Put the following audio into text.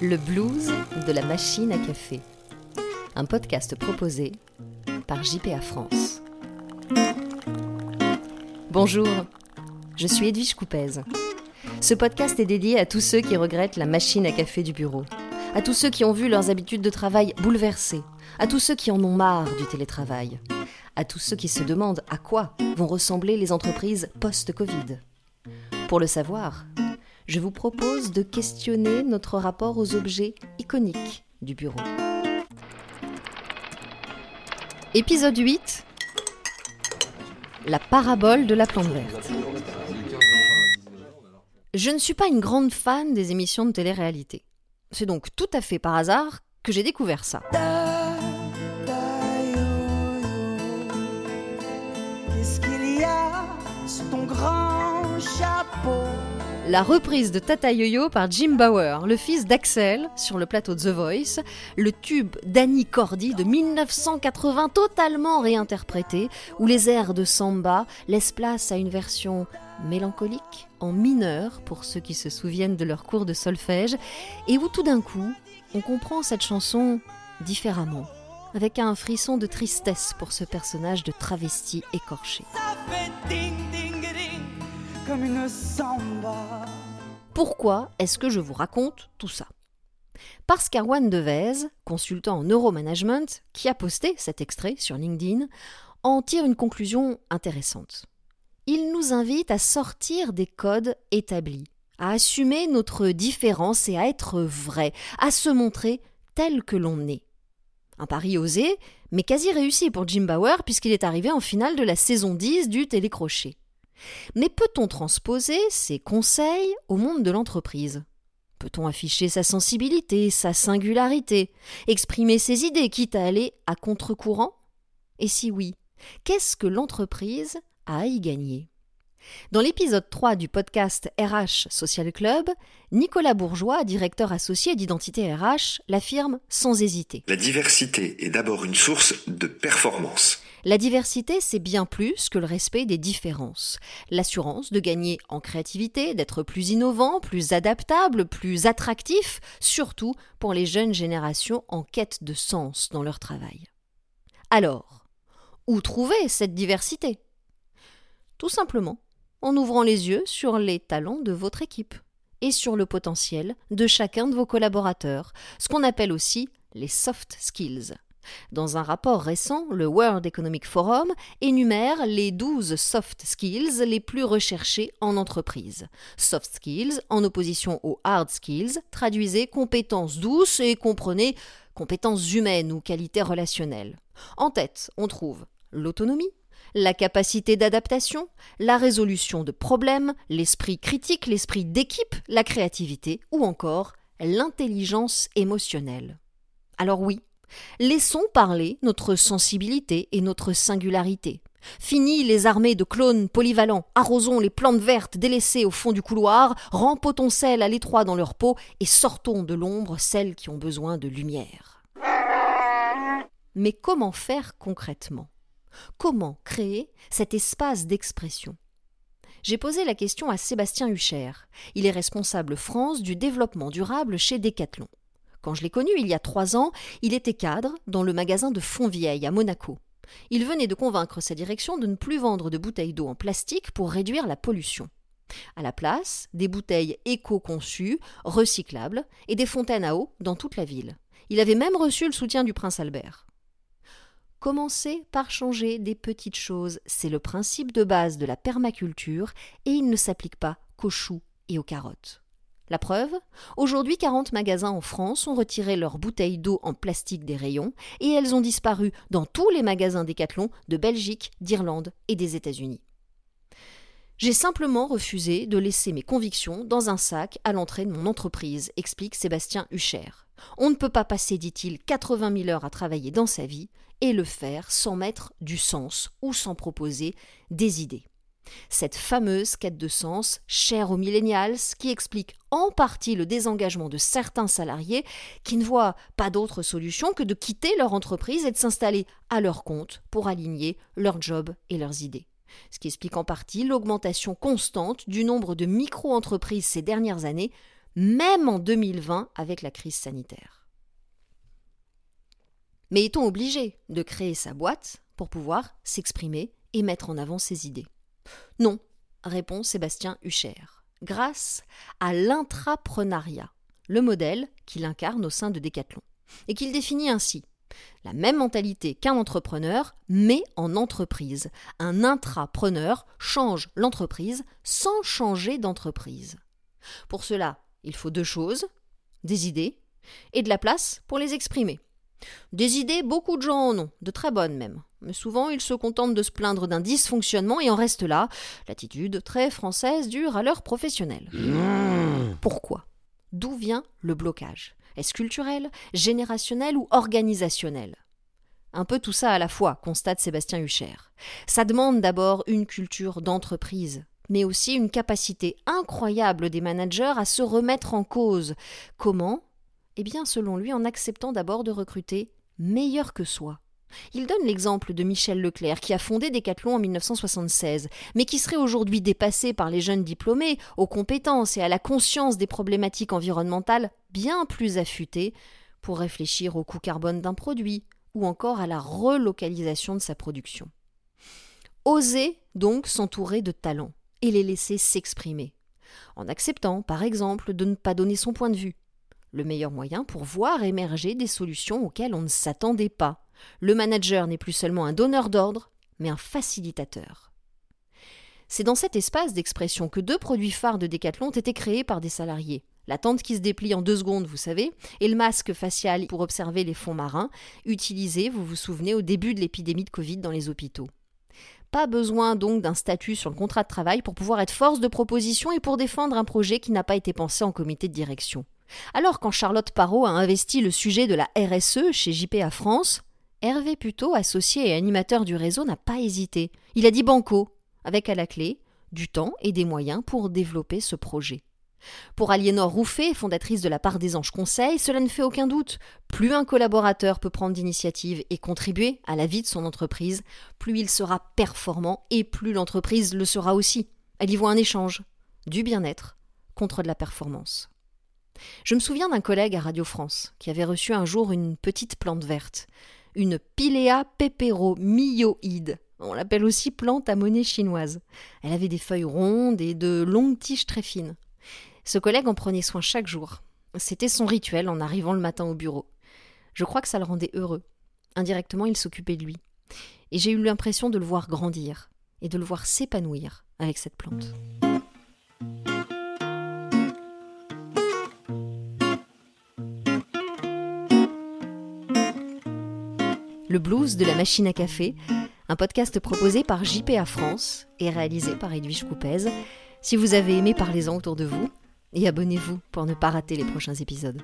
Le blues de la machine à café. Un podcast proposé par JPA France. Bonjour, je suis Edwige Coupez. Ce podcast est dédié à tous ceux qui regrettent la machine à café du bureau, à tous ceux qui ont vu leurs habitudes de travail bouleversées, à tous ceux qui en ont marre du télétravail, à tous ceux qui se demandent à quoi vont ressembler les entreprises post-Covid. Pour le savoir, je vous propose de questionner notre rapport aux objets iconiques du bureau. Épisode 8 La parabole de la plante verte. Je ne suis pas une grande fan des émissions de télé-réalité. C'est donc tout à fait par hasard que j'ai découvert ça. Qu'est-ce qu'il y a sous ton grand chapeau? La reprise de Tata Yo-Yo par Jim Bauer, le fils d'Axel, sur le plateau de The Voice, le tube d'Annie Cordy de 1980 totalement réinterprété, où les airs de samba laissent place à une version mélancolique, en mineur pour ceux qui se souviennent de leur cours de solfège, et où tout d'un coup, on comprend cette chanson différemment, avec un frisson de tristesse pour ce personnage de travesti écorché. Pourquoi est-ce que je vous raconte tout ça? Parce qu'Arwan Devez, consultant en neuromanagement, qui a posté cet extrait sur LinkedIn, en tire une conclusion intéressante. Il nous invite à sortir des codes établis, à assumer notre différence et à être vrai, à se montrer tel que l'on est. Un pari osé, mais quasi réussi pour Jim Bauer puisqu'il est arrivé en finale de la saison 10 du télécrochet. Mais peut-on transposer ces conseils au monde de l'entreprise? Peut-on afficher sa sensibilité, sa singularité, exprimer ses idées, quitte à aller à contre-courant? Et si oui, qu'est-ce que l'entreprise a à y gagner? Dans l'épisode 3 du podcast RH Social Club, Nicolas Bourgeois, directeur associé d'identité RH, l'affirme sans hésiter. La diversité est d'abord une source de performance. La diversité, c'est bien plus que le respect des différences. L'assurance de gagner en créativité, d'être plus innovant, plus adaptable, plus attractif, surtout pour les jeunes générations en quête de sens dans leur travail. Alors, où trouver cette diversité? Tout simplement en ouvrant les yeux sur les talents de votre équipe et sur le potentiel de chacun de vos collaborateurs, ce qu'on appelle aussi les soft skills. Dans un rapport récent, le World Economic Forum énumère les 12 soft skills les plus recherchés en entreprise. Soft skills en opposition aux hard skills, traduisez compétences douces et comprenez compétences humaines ou qualités relationnelles. En tête, on trouve l'autonomie, la capacité d'adaptation, la résolution de problèmes, l'esprit critique, l'esprit d'équipe, la créativité ou encore l'intelligence émotionnelle. Alors oui, Laissons parler notre sensibilité et notre singularité. Fini les armées de clones polyvalents, arrosons les plantes vertes délaissées au fond du couloir, rempotons celles à l'étroit dans leur peau et sortons de l'ombre celles qui ont besoin de lumière. Mais comment faire concrètement? Comment créer cet espace d'expression? J'ai posé la question à Sébastien Hucher. Il est responsable France du développement durable chez Decathlon. Quand je l'ai connu il y a trois ans, il était cadre dans le magasin de Fontvieille à Monaco. Il venait de convaincre sa direction de ne plus vendre de bouteilles d'eau en plastique pour réduire la pollution. À la place, des bouteilles éco-conçues, recyclables et des fontaines à eau dans toute la ville. Il avait même reçu le soutien du prince Albert. Commencer par changer des petites choses, c'est le principe de base de la permaculture et il ne s'applique pas qu'aux choux et aux carottes. La preuve Aujourd'hui, 40 magasins en France ont retiré leurs bouteilles d'eau en plastique des rayons et elles ont disparu dans tous les magasins Decathlon de Belgique, d'Irlande et des États-Unis. J'ai simplement refusé de laisser mes convictions dans un sac à l'entrée de mon entreprise, explique Sébastien Hucher. On ne peut pas passer, dit-il, 80 000 heures à travailler dans sa vie et le faire sans mettre du sens ou sans proposer des idées. Cette fameuse quête de sens, chère aux millennials, qui explique en partie le désengagement de certains salariés qui ne voient pas d'autre solution que de quitter leur entreprise et de s'installer à leur compte pour aligner leur job et leurs idées. Ce qui explique en partie l'augmentation constante du nombre de micro-entreprises ces dernières années, même en 2020 avec la crise sanitaire. Mais est-on obligé de créer sa boîte pour pouvoir s'exprimer et mettre en avant ses idées? Non, répond Sébastien Hucher. Grâce à l'intrapreneuriat, le modèle qu'il incarne au sein de Decathlon, et qu'il définit ainsi la même mentalité qu'un entrepreneur, mais en entreprise. Un intrapreneur change l'entreprise sans changer d'entreprise. Pour cela, il faut deux choses, des idées et de la place pour les exprimer. Des idées, beaucoup de gens en ont, de très bonnes même. Mais souvent, ils se contentent de se plaindre d'un dysfonctionnement et en restent là, l'attitude très française du râleur professionnel. Mmh. Pourquoi? D'où vient le blocage? Est-ce culturel, générationnel ou organisationnel? Un peu tout ça à la fois, constate Sébastien Hucher. Ça demande d'abord une culture d'entreprise, mais aussi une capacité incroyable des managers à se remettre en cause. Comment? Eh bien, selon lui, en acceptant d'abord de recruter meilleur que soi. Il donne l'exemple de Michel Leclerc, qui a fondé Decathlon en 1976, mais qui serait aujourd'hui dépassé par les jeunes diplômés, aux compétences et à la conscience des problématiques environnementales bien plus affûtés pour réfléchir au coût carbone d'un produit ou encore à la relocalisation de sa production. Oser donc s'entourer de talents et les laisser s'exprimer, en acceptant, par exemple, de ne pas donner son point de vue. Le meilleur moyen pour voir émerger des solutions auxquelles on ne s'attendait pas. Le manager n'est plus seulement un donneur d'ordre, mais un facilitateur. C'est dans cet espace d'expression que deux produits phares de Decathlon ont été créés par des salariés. La tente qui se déplie en deux secondes, vous savez, et le masque facial pour observer les fonds marins, utilisé, vous vous souvenez, au début de l'épidémie de Covid dans les hôpitaux. Pas besoin donc d'un statut sur le contrat de travail pour pouvoir être force de proposition et pour défendre un projet qui n'a pas été pensé en comité de direction. Alors quand Charlotte Parot a investi le sujet de la RSE chez JPA France, Hervé Puteau, associé et animateur du réseau, n'a pas hésité. Il a dit banco, avec à la clé du temps et des moyens pour développer ce projet. Pour Aliénor Rouffet, fondatrice de la part des Anges Conseil, cela ne fait aucun doute. Plus un collaborateur peut prendre d'initiative et contribuer à la vie de son entreprise, plus il sera performant et plus l'entreprise le sera aussi. Elle y voit un échange, du bien-être contre de la performance. Je me souviens d'un collègue à Radio France qui avait reçu un jour une petite plante verte, une Pilea peperomyoide. On l'appelle aussi plante à monnaie chinoise. Elle avait des feuilles rondes et de longues tiges très fines. Ce collègue en prenait soin chaque jour. C'était son rituel en arrivant le matin au bureau. Je crois que ça le rendait heureux. Indirectement, il s'occupait de lui. Et j'ai eu l'impression de le voir grandir et de le voir s'épanouir avec cette plante. Le blues de la machine à café, un podcast proposé par JPA France et réalisé par Edwige Coupez. Si vous avez aimé, parlez-en autour de vous et abonnez-vous pour ne pas rater les prochains épisodes.